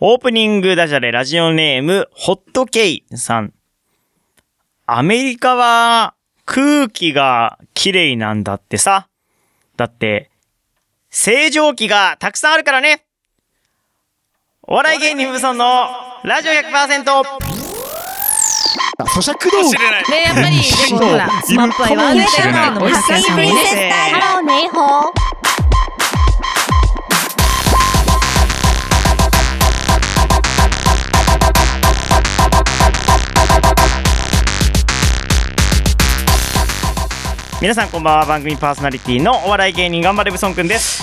オープニングダジャレラジオネーム、ホットケイさん。アメリカは空気が綺麗なんだってさ。だって、正常期がたくさんあるからね。お笑い芸人ブソンのラジオ100%。咀嚼道具。ね、やっぱり、でもほら、スマップは言われてるっていうのも高橋さんもね。ハローネイホー。皆さんこんばんは。番組パーソナリティのお笑い芸人頑張れブソンくんです。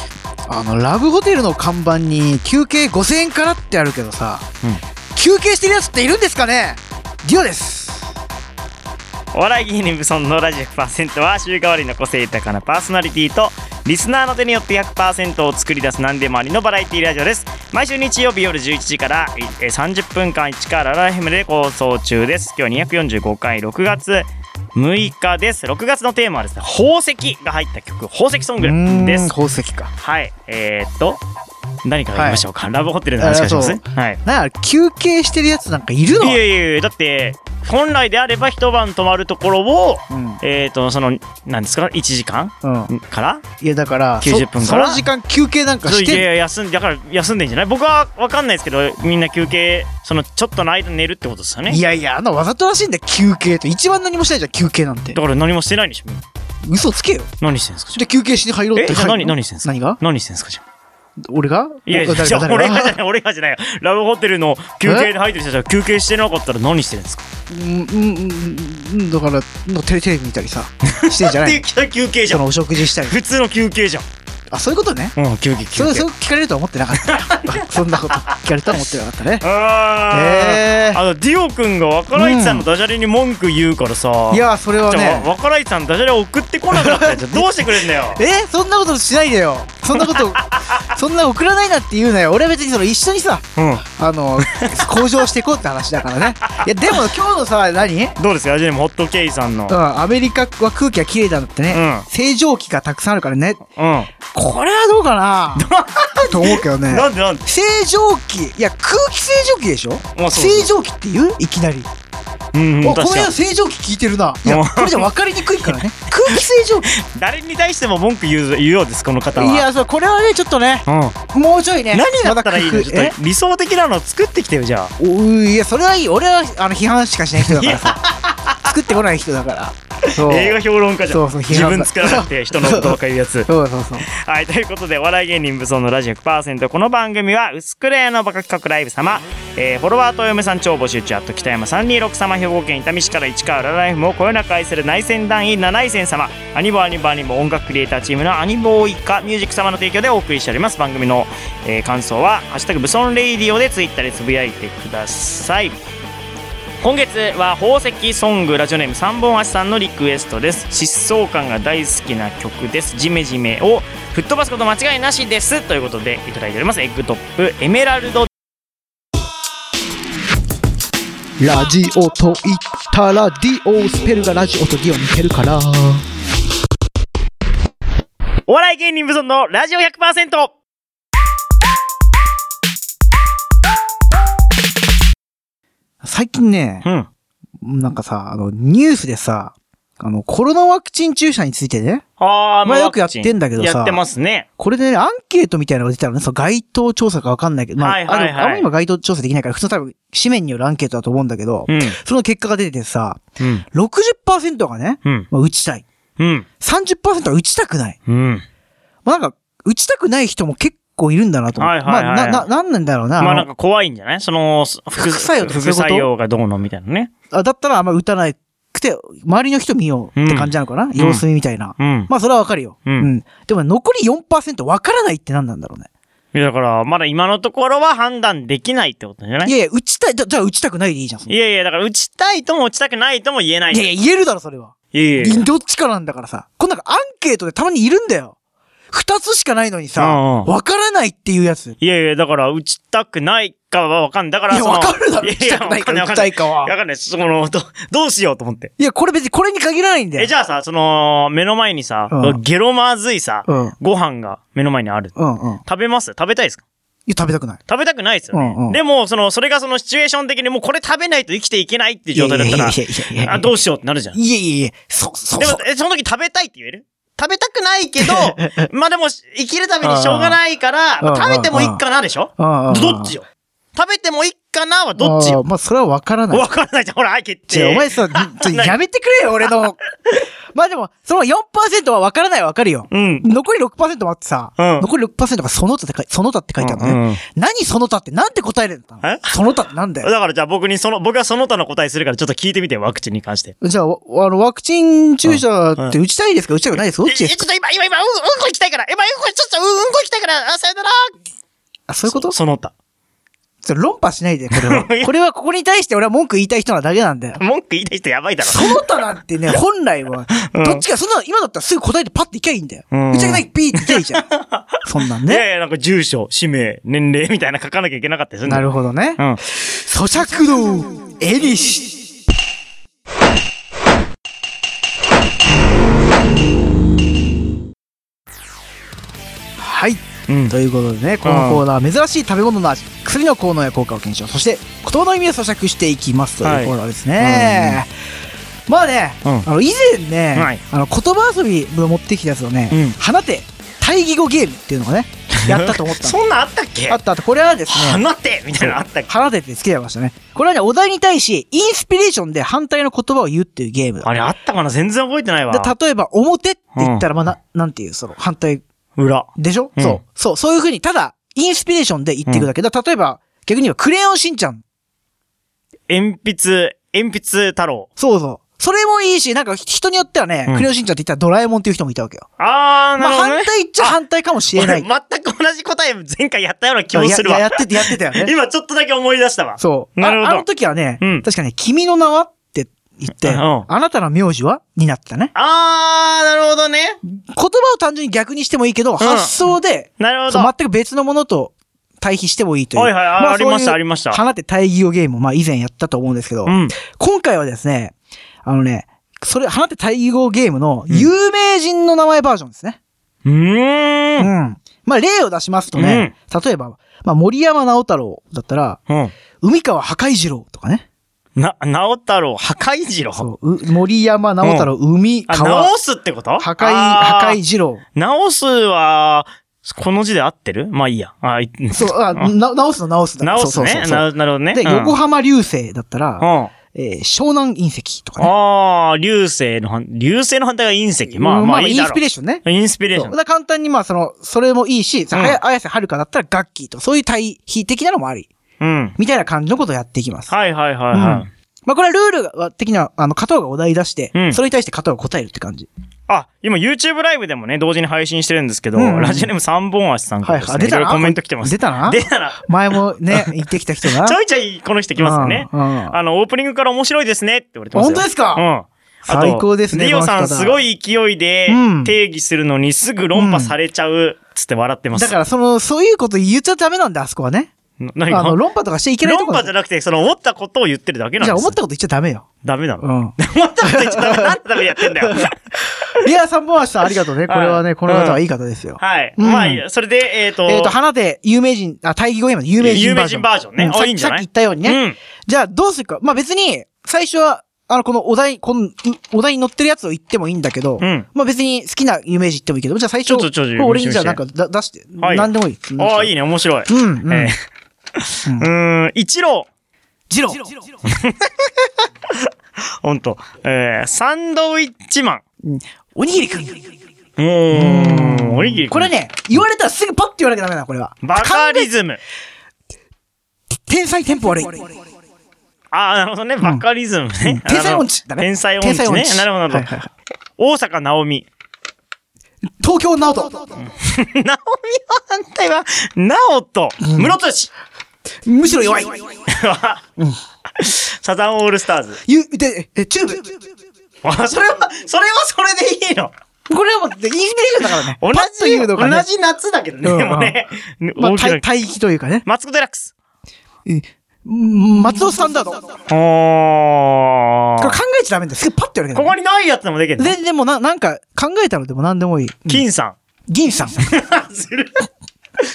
あの、ラブホテルの看板に休憩5000円からってあるけどさ、うん休憩してるやつっているんですかね？ディオです。お笑い芸人ブソンのラジオ100%は週替わりの個性豊かなパーソナリティとリスナーの手によって100%を作り出す何でもありのバラエティラジオです毎週日曜日夜11時からえー30分間1からライフムで放送中です今日は245回6月6日です。6月のテーマはですね宝石が入った曲宝石ソングです。宝石か。はい。えー、っと何から言いましょうか、ラブホテルの話からしますはい。なんか休憩してるやつなんかいるの？いやいやいやだって本来であれば一晩泊まるところをうん。えー、とその何ですか？1時間？うん。から？いやだから、90分そから？その時間休憩なんかそういやいや休んだから休んでんじゃない？僕は分かんないですけどみんな休憩そのちょっとの間寝るってことですよね？いやいや、あのわざとらしいんだよ、休憩って。一番何もしないじゃん、休憩なんて。だ。から何もしてないんでしょ？嘘つけよ。何してんすか？じゃ憩しに入ろうって。えじゃ何何してんすか？何が？あ何してんすかじゃあ俺が？いや俺がじゃない。俺がじゃないよ。ラブホテルの休憩で入ってる人たちは休憩してなかったら何してるんですかうん、うん、うんうん、だから、テレテレビ見たりさ、してんじゃない休憩じゃん。そのお食事したり。普通の休憩じゃん。あ、そういうことね。うん休憩休そう、憩そう聞かれるとは思ってなかった。そんなこと聞かれたとは思ってなかったね。あー。えー。あのディオ君が若ライチさんのダジャレに文句言うからさ、いや、それはね。若ライチさんダジャレ送ってこなくなったやつどうしてくれんだよ。えそんなことしないでよ。そんなこと、そんな送らないなって言うなよ。俺は別にその一緒にさ、うん。あの、向上していこうって話だからね。いや、でも今日のさ、何？うん、どうですか？ラジオネームホットケイさんの。アメリカは空気が綺麗だってね。うん。正常期がたくさんあるからね。うん。これはどうかな？と思うけどね。なんで？なんで？正常期いや空気正常期でしょ？まあ正常期って言う？いきなり、うんおこの辺正常期聞いてるな。いやうん。これじゃ分かりにくいからね。空気正常期誰に対しても文句言う言うようですこの方は。いやそうこれはねちょっとねうん。もうちょいね。何だったらいいの？理想的なのを作ってきてよじゃあ。おいやそれはいい俺はあの批判しかしない人だからさ。作ってこない人だから。映画評論家じゃん。そうそう批自分作らなくて人のことばっかり言うやつそうそうそう。はい、ということで、お笑い芸人武装のラジオ100%。この番組は、薄くれのバカ企画ライブ様、えー、フォロワーとお嫁さん超募集中、あと北山326様、兵庫県伊丹市から市川ラライフもこよなく愛する内戦団員七井戦様、アニボアニボアニボ音楽クリエイターチームのアニボーイカミュージック様の提供でお送りしております。番組の、えー感想は、ハッシュタグブソンレイディオでツイッターでつぶやいてください。今月は宝石ソングラジオネーム3本足さんのリクエストです。疾走感が大好きな曲です。ジメジメを吹っ飛ばすこと間違いなしです。ということでいただいております。エッグトップエメラルドラジオと言ったらディオスペルがラジオとディオ似てるから。お笑い芸人無存のラジオ100%最近ねうん。なんかさあのニュースでさあのコロナワクチン注射についてね。あーまあよくやってんだけどさ。やってますね。これでね、アンケートみたいなのが出てたのね、その街頭調査かわかんないけど、まあ、はいはいはい。あの、あんまり今街頭調査できないから、普通の多分、紙面によるアンケートだと思うんだけど、うん。その結果が出ててさ、うん。60%がね、うん。まあ、打ちたい。うん。30%は打ちたくない。うん。まあ、なんか、打ちたくない人も結構いるんだなと。はいはいはいまあ、な、な、なんなんだろうな。まあなんか怖いんじゃないその副副作用副作用がどうのみたいなねあだったらあんま打たなくて、周りの人見ようって感じなのかな、様子見みたいな。うんまあ、それはわかるよ。うんでも残り4%わからないって何なんだろうね。いやだからまだ今のところは判断できないってことじゃない？いやいや、打ちたい、じゃあ打ちたくないでいいじゃん。いやいや、だから打ちたいとも打ちたくないとも言えない。いやいや、言えるだろ、それは。いやいやどっちかなんだからさ。こんなんかアンケートでたまにいるんだよ。二つしかないのにさ、わからないっていうやつ。いやいや、だから打ちたくないかはわかんない。だからいや、わかるだろ、打ちたくないか、打わかんないちたいかはわ。かんない。その、ど、どうしようと思って。いや、これ別にこれに限らないんだよ。え、じゃあさ、その、目の前にさ、うんゲロまずいさ、うん。ご飯が目の前にある。うんうん。食べます？食べたいですか？いや、食べたくない。食べたくないですよね。うんうんでも、その、それがそのシチュエーション的にもうこれ食べないと生きていけないっていう状態だったらあ、どうしようってなるじゃん。いえいえいえ、そ、そ、そ、、でもえ、その時食べたいって言える？食べたくないけど、まあでも、生きるためにしょうがないから、食べてもいいかなでしょ？どっちよ？食べてもいいかなはどっちよ？まあ、それはわからない。わからないじゃん。ほら、はい、決定。お前さ、ちょ やめてくれよ、俺の。まあでも、その4%はわからないはわかるよ。うん。残り6%もあってさ、うん残り6%がその他って書いその他って書いてあるのね。うんうん何その他ってなんて答えるんだえ？その他ってなんだよ。だからじゃあ僕にその、僕はその他の答えするからちょっと聞いてみてよ、ワクチンに関して。じゃあ、わあの、ワクチン注射って打ちたいですか？打ちたくないです？かどっちえ、ですか？えちょっと今、今、今、うん、うんこ行きたいから。今、うんこ、ちょっと、うん、うんこ行きたいから。あ、さよなら。あ、そういうこと？その他。論破しないで、これは。これはここに対して俺は文句言いたい人なだけなんだよ。文句言いたい人やばいだろ。その他なんてね、本来は、うんどっちか、そんな、今だったらすぐ答えてパッていきゃいいんだよ。うん打ちたくない、ピーっていきゃいいじゃん。そんなんね。いやいや、なんか住所、氏名、年齢みたいな書かなきゃいけなかったりするんだなよるほどね。うん。咀嚼道、エリシ。ということでね、このコーナーは珍しい食べ物の味、薬の効能や効果を検証、そして言葉の意味を咀嚼していきますというコーナーですね。まあね、うんあの以前ね、はいあの言葉遊びを持ってきたやつをね、うん放て対義語ゲームっていうのがね、やったと思ったの。そんなんあったっけ？あったあった。これはですね、放てみたいなのあったっけ？放てってつけちゃいましたね。これはね、お題に対し、インスピレーションで反対の言葉を言うっていうゲームだ。あれあったかな？全然覚えてないわ。で例えば、表って言ったら、まあ、な、なんていう、その、反対裏。でしょ、うんそう。そう、そういう風に、ただ、インスピレーションで言っていくだけだ。例えば、逆に言えば、クレヨンしんちゃん。鉛筆、鉛筆太郎。そうそう。それもいいし、なんか人によってはね、うんクレヨンしんちゃんって言ったらドラえもんっていう人もいたわけよ。あー、なまあるほどね。反対っちゃ反対かもしれない。俺全く同じ答え前回やったような気もするわ。やややってて、やってたよね。今ちょっとだけ思い出したわ。そう。なるほどああの時はね、うん確かね、君の名は？って言って、うんあなたの名字は？になってたね。あー、なるほどね。言葉を単純に逆にしてもいいけど、発想で、なるほど。全く別のものと対比してもいいという。はいはいあありましたありました放て対義語ゲームを、まあ以前やったと思うんですけど、うん。今回はですね、あのね、それ、放て対義語ゲームの有名人の名前バージョンですね。うー。うんん。まあ例を出しますとね、例えば、まあ森山直太朗だったら、うん。海川破壊次郎とかね。な、直太郎、破壊次郎。そう、う森山直太朗、海あ、川直すってこと？破壊、破壊次郎。直すは、この字で合ってる？まあいいや。あい そう、あ、な直すの直すだ。直すね。そうそうそうななるほどね。で、うん横浜流星だったら、うん。えー湘南隕石とかね。ああ、流星の反、流星の反対が隕石。まあうんまあいいだろインスピレーションね。インスピレーシ。ョン。だ簡単にまあその、それもいいし、さうん綾瀬はるかだったらガッキーとか、そういう対比的なのもあり、うん。みたいな感じのことをやっていきます。はいはいはいはい。うんまあこれはルールは的には、あの、加藤がお題出して、うんそれに対して加藤が答えるって感じ。あ、今 YouTube ライブでもね、同時に配信してるんですけど、うんラジオネーム三本足さんからですね、いろいろコメント来てます。出たな出たな。前もね、言ってきた人が。ちょいちょいこの人来ますよね。うんうんあの、オープニングから面白いですねって言われてますよ。本当ですか？うん。最高ですねディオさんすごい勢いでうん定義するのにすぐ論破されちゃうつって笑ってます。だからその、そういうこと言っちゃダメなんだ、あそこはね。な何が？あの、論破とかしちゃいけないと論破じゃなくて、その思ったことを言ってるだけなんですじゃあ思ったこと言っちゃダメよ。ダメなの、うん。思ったこと言っちゃダメ。なんでダメやってんだよ。いや、三本足さんありがとうね。これはね、この方はいい方ですよ。はい。うんまあいいや、それで、えっ、と、えっと、花で有名人、あ、対義語ゲームの有名人バージョン。有名人バージョンねうんさあいいんじさっき言ったようにね。うん。じゃあ、どうするか。まあ別に、最初は、あの、このお題、この、うお題に載ってるやつを言ってもいいんだけど、うんまあ別に好きな有名人言ってもいいけど、じゃあ最初、ちょっとちょっとこれ俺にじゃあなんかだ出して、はいなんでもいい。ああ、いいね、面白い。うん、うん。えーうーん、一郎。ジロ ほんと。えー、サンドウィッチマン。おにぎりくん。うーん、おにぎり。これ。ね、言われたらすぐパッと言わなきゃダメだな、これは。バカリズム。天才テンポ悪い。ああ、なるほどね。バカリズムね。天才音痴だね。天才音痴ね。なるほど、なるほど。大坂なおみ。東京直人。なおみの反対は、なおと、室戸むしろ弱い。サザンオールスターズ。ゆ、で、え、チューブ。あ、それは、それはそれでいいの。これはもう、インスピレーションだからね。同じ、ね同じ夏だけどね。うんでもね。まあ、というかね。マツコ・デラックス。うん松尾スタンダード。これ考おー。えちゃダメだよ。すぐパッと言わなきゃダメ。ここにないやつでもできるの？で、でもな、なんか、考えたのでも何でもいい。金さん。銀さん。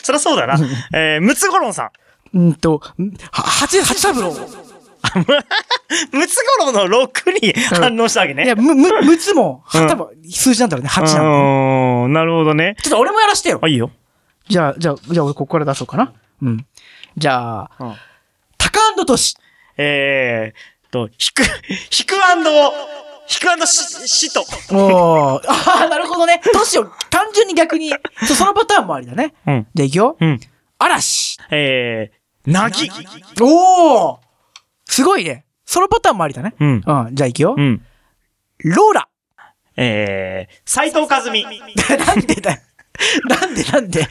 そりゃそうだな。えー、ムツゴロウさん。うんと、んは、八、八三郎。ムツゴロウの6に反応したわけね。いや、む、む、むつも、うん多分、数字なんだろうね。八なんだね。うーん、なるほどね。ちょっと俺もやらしてよあ、。いいよ。じゃあ、じゃあ、じゃあ俺ここから出そうかな。うん。じゃあ、うんタカアンドトシ。えーと、ヒク、ヒクアンド、ヒクアンドシ、シト。おー。ああ、なるほどね。トシを単純に逆に、そのパターンもありだね。うん。じゃあいくよ。うん。嵐。えー、ナギ。おーすごいね。そのパターンもありだね。うん。うん。じゃあいくよう。ん。ローラ。えー、斎藤和美。なんでだよ。なんでなんで。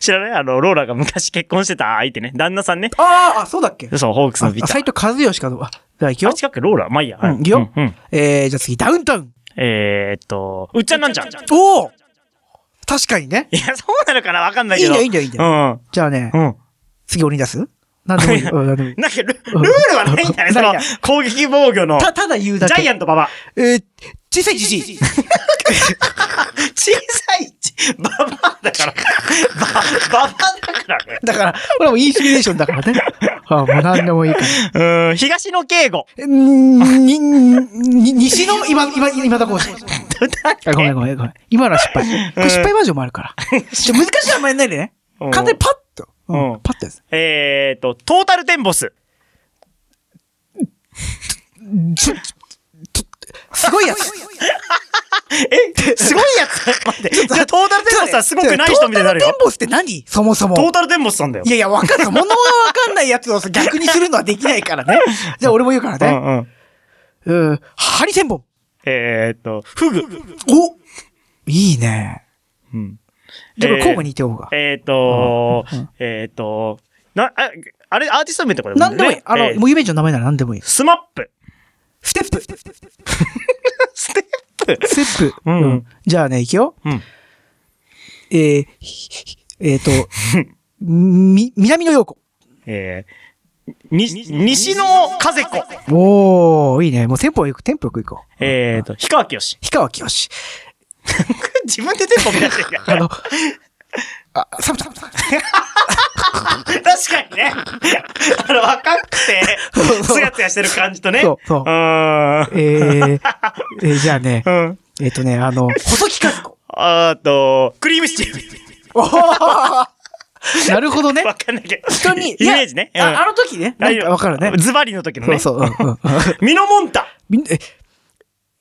知らない？あの、ローラが昔結婚してた相手ね。旦那さんね。あーあ、そうだっけ？そう、ホークスのピッチャー。斎藤和義かどう？か。じゃあいくよあ、。違うっけローラまあいいや。はいうんいくようん。うんえー、じゃあ次、ダウンタウン。えーっと、うっちゃんなんちゃん。いおお確かにね。や、そうなのかな？わかんないけど。いいんだよ、いいんだよ、いいんだよ。うん。じゃあね、うん。次俺に出す？なんでもい んなんでなんかル、ルールはないんだね、その攻撃防御の。た、ただ言うだジけ。ャイアント馬場。えー、小さいじじい。小さいち、ババアだから。バ、ババアだからね。だから、これはもうインスピレーションだからね。あもう何でもいいから。うん、東野敬吾。えーに、に、西の今、今、今だこうし。あごめんごめんごめん。今のは失敗。これ失敗バージョンもあるから。難しいのあんまりないでね。うん簡単にパッと。ううんん、パッとやつ。えーっと、トータルテンボス。ちょ、ちょすごいやつ。え、すごいやつ待って。じゃあトータルテンボスはすごくない人みたいになるよトータルテン。ボスって何？そもそも。トータルテンボスさんだよい。やいや、わかんない。物がわかんないやつをさ逆にするのはできないからね。じゃあ俺も言うからうね。んうん。うん。ハリセンボン。えーっと、フグ。おいいね。うん。じゃあこれ交互に言っておこうか。えーっとうん、えーっと、な、あ、あれ、アーティスト名とかでもなんでもいい。あの、えーもう有名人の名前ならなんでもいい。スマップ。ステップ。ステッステップ。プ。うんじゃあね、いくよ。うん。えー、えっと、み、南の陽子。えー、に、西野風子。おー、いいね。もうテンポよく、テンポよくいこう。えーっと、氷川きよし。氷川きよし。自分でテンポ乱してるあの、あ、サムサムサム。確かにね。いや、あの、若くて、つやつやしてる感じとね。そうそううーん。えー、えーじゃあね、うん。えっ、とね、あの、細木和子。あと、クリームシチュー。なるほどね。わかんないけど。人に、イメージね。ああの時ね、なんかわかるね。ズバリの時のね。そうそう、うんうん。ミノモンタ。みんえ、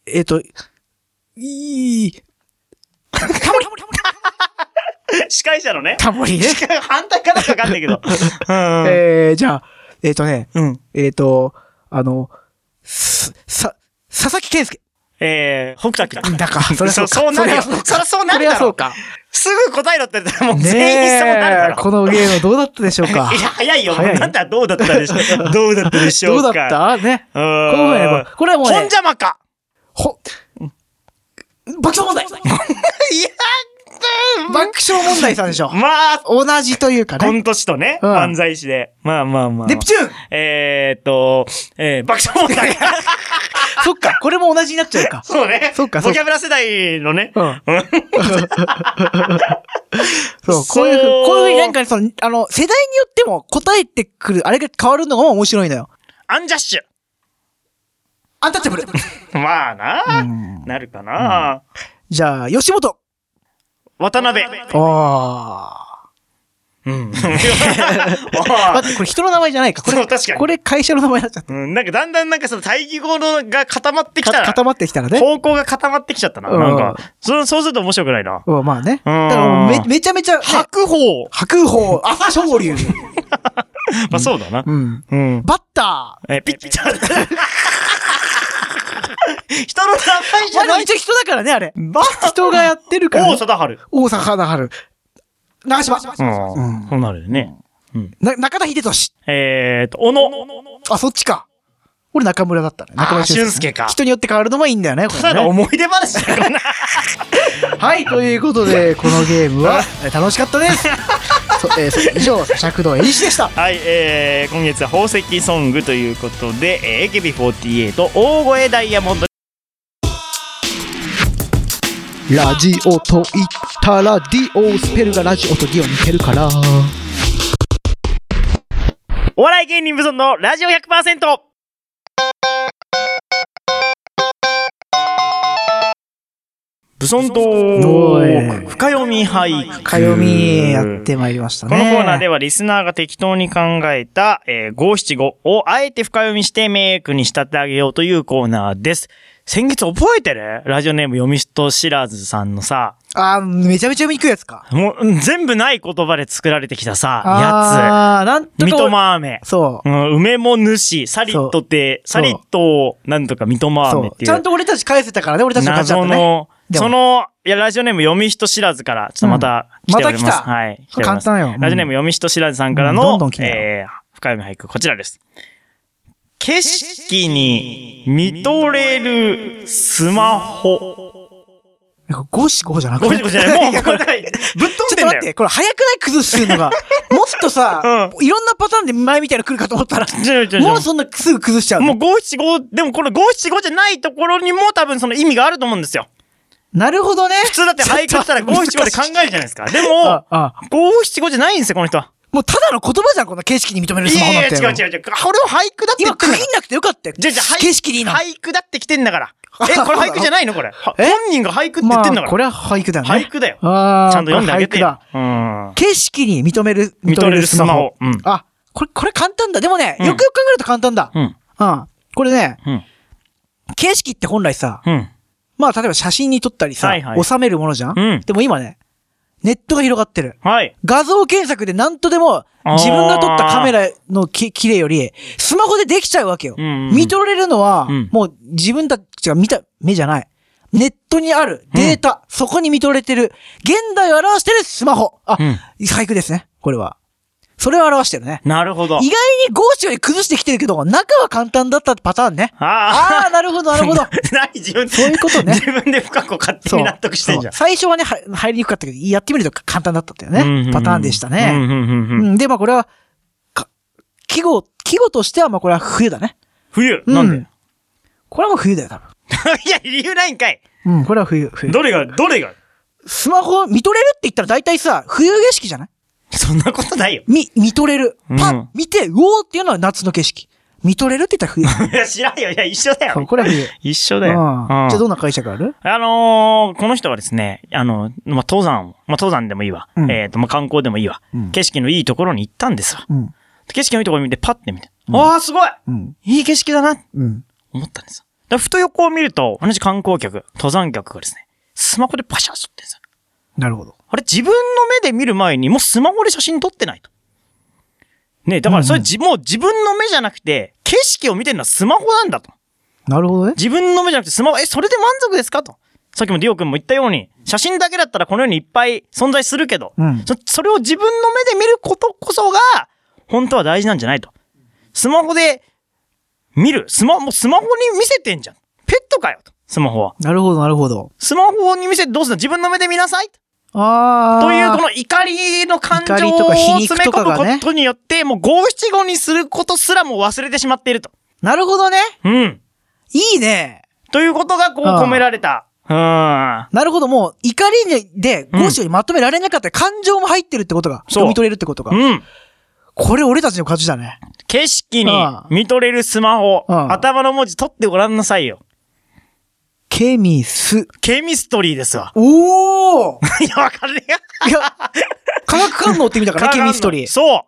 えっ、と、いい、タモリ、司会者のね。タモリね。反対かなんかわかんないけど。うん。えー、じゃあ、えっ、とね、うん。えっ、と、あの、すさ、佐々木健介。えー、北斗君。だか、それはそうか。そうなるよ。それはそりゃそうなそるだろれはそうか。すぐ答えろって言ったらもう全員そうなるだねえ、ろ。このゲームどうだったでしょうか いや、早いよ。早いなんだ、どうだったでしょう。どうだったでしょどううか。だった？ね。うーんこの前ね、これはもう本ね、邪魔か。ほ、爆笑問題い や爆笑問題さんでしょ。まあ、同じというかね。コント師とね、うん漫才師で。まあまあまあ。ネプチューンえーっと、えー、爆笑問題。そっか、これも同じになっちゃうか。そうね。そっかそっかボキャブラ世代のね。うん。うん そう、こういうふうこういうふうになんかその、あの、世代によっても答えてくる、あれが変わるのが面白いのよ。アンジャッシュ。アンタッチャブル。まあな、うんなるかな、じゃあ、吉本。渡辺。あうん。あ。待って、これ人の名前じゃないか。これ、確かにこれ会社の名前になっちゃった。うん、なんかだんだんなんかその対義語のが固まってきたから固まってきたらね。方向が固まってきちゃったな。うんなんか、そそうすると面白くないな。うん、まあね。だうんめ、めちゃめちゃ、ね、白鵬。白鵬、朝青龍。まあそうだな。うん。うん。バッタえ、ピッピッ。人の名前ー。じゃないまあ一。応人だからね、あれ。人がやってるから、王ね。貞治。大阪花春。長島。うん。うんそうなるよね。な中田秀俊。えーと、小野。あ、そっちか。俺中村だったね。中村俊介か人によって変わるのもいいんだよね、これね。ただ思い出話だよな。はい、ということで、このゲームはえー 楽しかったです。そえーそ以上、尺道エリシでした。はい、えー、今月は宝石ソングということで、えー、AKB48 大声ダイヤモンドラジオと言ったたら DO スペルがラジオと D を似てるから。お笑い芸人無尊のラジオ 100%! ブソントおークい深読み俳句かよみやってまいりましたね。このコーナーではリスナーが適当に考えた、えー、五七五をあえて深読みしてメイクに仕立て上げようというコーナーです。先月覚えてる？ラジオネーム読み人知らずさんのさ、あー、めちゃめちゃ読みにくいやつか。もううん全部ない言葉で作られてきたさ、あー、なんやつ。三とか。笘飴。そう。うん、梅も主、サリットって、そうサリットをなんとか三笘そう。飴っていう。ちゃんと俺たち返せたからね、俺たちの勝ちだったね。謎の、でもその、いや、ラジオネーム読み人知らずから、ちょっとまた来ております。また来たはい。来ております簡単よラジオネーム読み人知らずさんからうんの、どんどん来なよえー、深読み俳句、こちらです。景色に見とれるスマホ。五七五じゃなくて？ごめんごめんじゃない。もう、ぶっ飛んちょっでとんだよ。待って、これ早くない崩すのが。もっとさ、ういろんなパターンで前みたいなの来るかと思ったら、ちょちょちょもうそんなすぐ崩しちゃうの。もう五七五、でもこの五七五じゃないところにも多分その意味があると思うんですよ。なるほどね。普通だって俳句したら五七五で考えるじゃないですか。であも、あ五七五じゃないんですよ、この人は。もうただの言葉じゃん、この景色に認めるスマホなんて。いや違う違う違う。これを俳句だって言今。区切んなくてよかったよ。じゃあじゃ景色にいいの。俳句だって来てんだから。え、あこれ俳句じゃないの？これ。本人が俳句って言ってんだまあ、から。これは俳句だよね。俳句だよ。ああ。ちゃんと読んであげて俳句だ。よ。うん。景色に認める、認めるスマホ。うん。あ、これ、これ簡単だ。でもね、うんよくよく考えると簡単だ。うん。うん。これね、うん。景色って本来さ、うん。まあ例えば写真に撮ったりさ、収めるものじゃん、うんでも今ね、ネットが広がってる。はい。画像検索で何とでも自分が撮ったカメラのき綺麗より、スマホでできちゃうわけよ。うんうんうん見とれるのは、うんもう自分たちが見た目じゃない。ネットにあるデータ、そこに見とれてる、現代を表してるスマホ。あ、うん俳句ですね、これは。それを表してるね。なるほど。意外にゴーシより崩してきてるけど、中は簡単だったパターンね。あああ、なるほど、なるほど。何自分そういうことね自分で深く勝手に納得してんじゃん。最初はね、は入りにくかったけど、やってみると簡単だったんだよね。うんうんうんパターンでしたうんね。うんうんうんうん、で、まあこれは、か季語、季語としてはまあこれは冬だね。冬？うんなんで？これはもう冬だよ、多分。いや、理由ないんかい。うん、これは冬、冬。どれが、どれが？スマホ見とれるって言ったら大体さ、冬景色じゃない？そんなことないよ。み、見とれる。パッ、うん見て、うおーっていうのは夏の景色。見とれるって言ったら冬。いや、知らんよ。いや、一緒だよ。これは冬。一緒だよ。うん。じうんゃあどんな解釈ある？あのー、この人はですね、あの、まあ、登山を、まあ、登山でもいいわ。うんえっ、と、まあ、観光でもいいわ、うん景色のいいところに行ったんですわ。うん。景色のいいところ見て、パッて見て、ああ、すごいうん。いい景色だなうん。思ったんですよ。ふと横を見ると、同じ観光客、登山客がですね、スマホでパシャッ撮ってんですよ。なるほど。あれ、自分の目で見る前に、もうスマホで写真撮ってないと。ねだからそれ、じもう自分の目じゃなくて、景色を見てるのはスマホなんだと。なるほどね。自分の目じゃなくてスマホ、え、それで満足ですか？と。さっきもディオ君も言ったように、写真だけだったらこの世にいっぱい存在するけど、うんそそれを自分の目で見ることこそが、本当は大事なんじゃないと。スマホで見る。スマ、もうスマホに見せてんじゃん。ペットかよと。スマホは。なるほど、なるほど。スマホに見せてどうするの？自分の目で見なさいああ。というこの怒りの感情を詰め込むことによって、もう五七五にすることすらもう忘れてしまっていると。なるほどね。うん。いいね。ということがこう込められた。うん。なるほど、もう、怒りで、うんゴーショにまとめられなかった感情も入ってるってことが、そう読み取れるってことが。うん。これ俺たちの勝ちだね。景色に見とれるスマホ、頭の文字取ってごらんなさいよ。ケミス。ケミストリーですわ。おお いや、わかんねえよ。いや、化学反応って意味だからね、ケミストリー。そ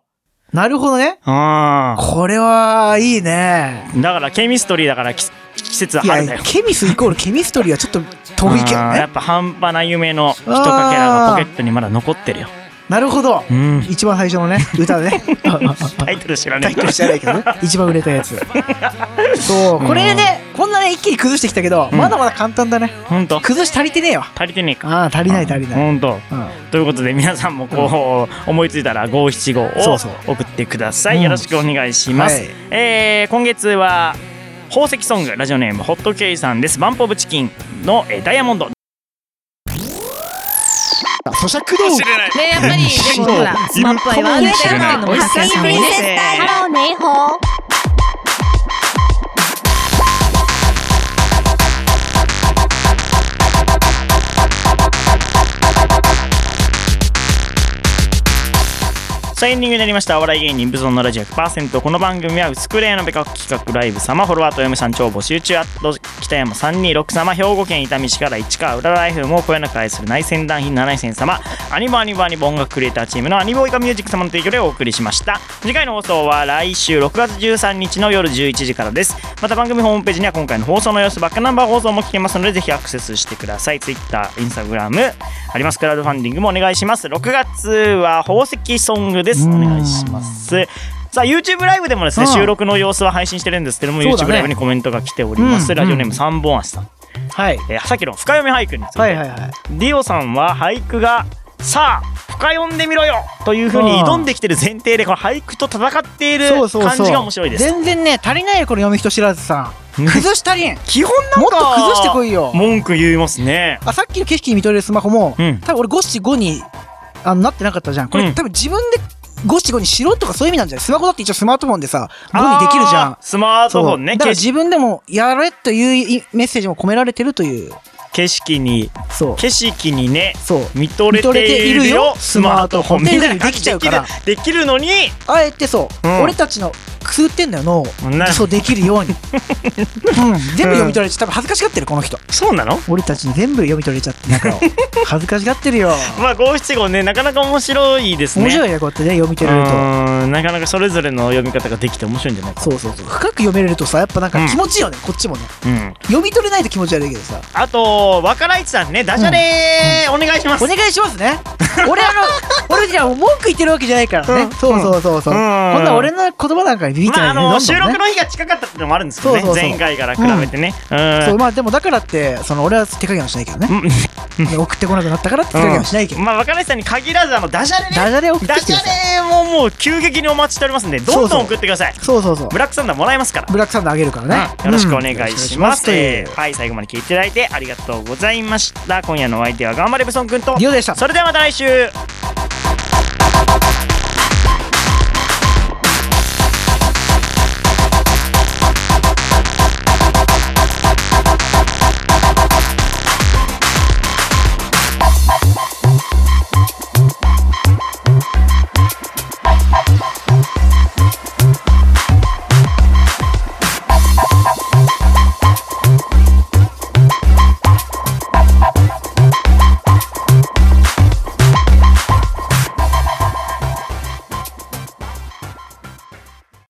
なるほどね。う。うん。これは、いいね。だから、ケミストリーだから季季節は春だよ。、ケミスイコールケミストリーはちょっと遠いけどね。うんやっぱ半端な夢の一かけらがポケットにまだ残ってるよ。なるほど。うん。一番最初のね、歌ね。タイトル知らないタイトル知らないけどね。一番売れたやつ。そう。これね、こんなね、一気に崩してきたけど、うんまだまだ簡単だね。ほんと崩し足りてねえよ。足りてねえか。ああ、足りない足りない。ほんと。うんということで皆さんもこう、思いついたら五七五を送ってください、うんよろしくお願いします、はいえー今月は宝石ソングラジオネームホットケイさんですバンプオブチキンの、えーダイヤモンド咀嚼道具。ねやっぱりでもほらスマップアイはあれだよってい。うのも発散したもんね。ハローネイホーさあエンディングになりました。お笑い芸人ブゾンのラジオ100%この番組は薄くれのべか企画ライブ様フォロワーと嫁さん超募集中。あと北山326様兵庫県伊丹市から市川浦ライフもをこよなく愛する内戦団員7戦様アニボアニボアニボ音楽クリエイターチームのアニボイカミュージック様の提供でお送りしました。次回の放送は来週6月13日の夜11時からです。また番組ホームページには今回の放送の様子バックナンバー放送も聞けますのでぜひアクセスしてください。Twitter、Instagram あります。クラウドファンディングもお願いします。6月は宝石ソングです。お願いします。さあ YouTube ライブでもですね、うん。収録の様子は配信してるんですけども、YouTube ね。ライブにコメントが来ております、うんラジオネーム三本足さん、はい。えーさっきの深読み俳句について、はいはいはい。ディオさんは俳句がさあ深読んでみろよというふうに挑んできてる前提でこの俳句と戦っている感じが面白いです。全然ね足りないよこの読み人知らずさん。うん。崩し足りん。基本もっと崩してこいよ。文句言いますね。あさっきの景色に見とれるスマホも、うん。多分俺五七五にあのなってなかったじゃん。これ、うん。多分自分で五七五にしろとかそういう意味なんじゃない？スマホだって一応スマートフォンでさ5にできるじゃん。スマートフォンね。だから自分でもやれといういメッセージも込められてるという景色にそう。景色にねそう。見とれているよスマートフォン見とれているよスマートフォン。っていう風にできちゃうから。できるのにあえてそう、うん。俺たちのくすってんだよ脳そうできるように、うん、全部読み取られて多分恥ずかしがってるこの人。そうなの？俺たちに全部読み取れちゃって中を 恥ずかしがってるよ。まあ五七五ねなかなか面白いですね。面白いねこうやってね読み取れるとうーんなかなかそれぞれの読み方ができて面白いんじゃないか。そうそうそう。深く読めれるとさやっぱなんか気持ちいいよね、こっちもね。うん。読み取れないと気持ち悪いけどさ。あと若ライチさんねダジャレお願いします。お願いしますね。俺あの俺じゃあ文句言ってるわけじゃないからね、うん。そうそうそうそう、うん。こんな俺の言葉なんかにビビってまあ、ないの収どんどんね。録の日が近かったってのもあるんですけどね。そうそうそう。前回から比べてね。うん。そうまあでもだからってその俺は手加減はしないけどね、送ってこなくなったからって手加減はしないけど、まあ若林さんに限らずあのダジャレね。ダジャレ送ってダジャきてくださいレももう急激にお待ちしておりますんでどんどん送ってください。そうそうそう。ブラックサンダーもらえますから。ブラックサンダーあげるからね、よろしくお願いします,、うん。えーはい最後まで聞いていただいてありがとうございました。今夜のお相手は頑張れブソン君と。リオでした。それではまた来週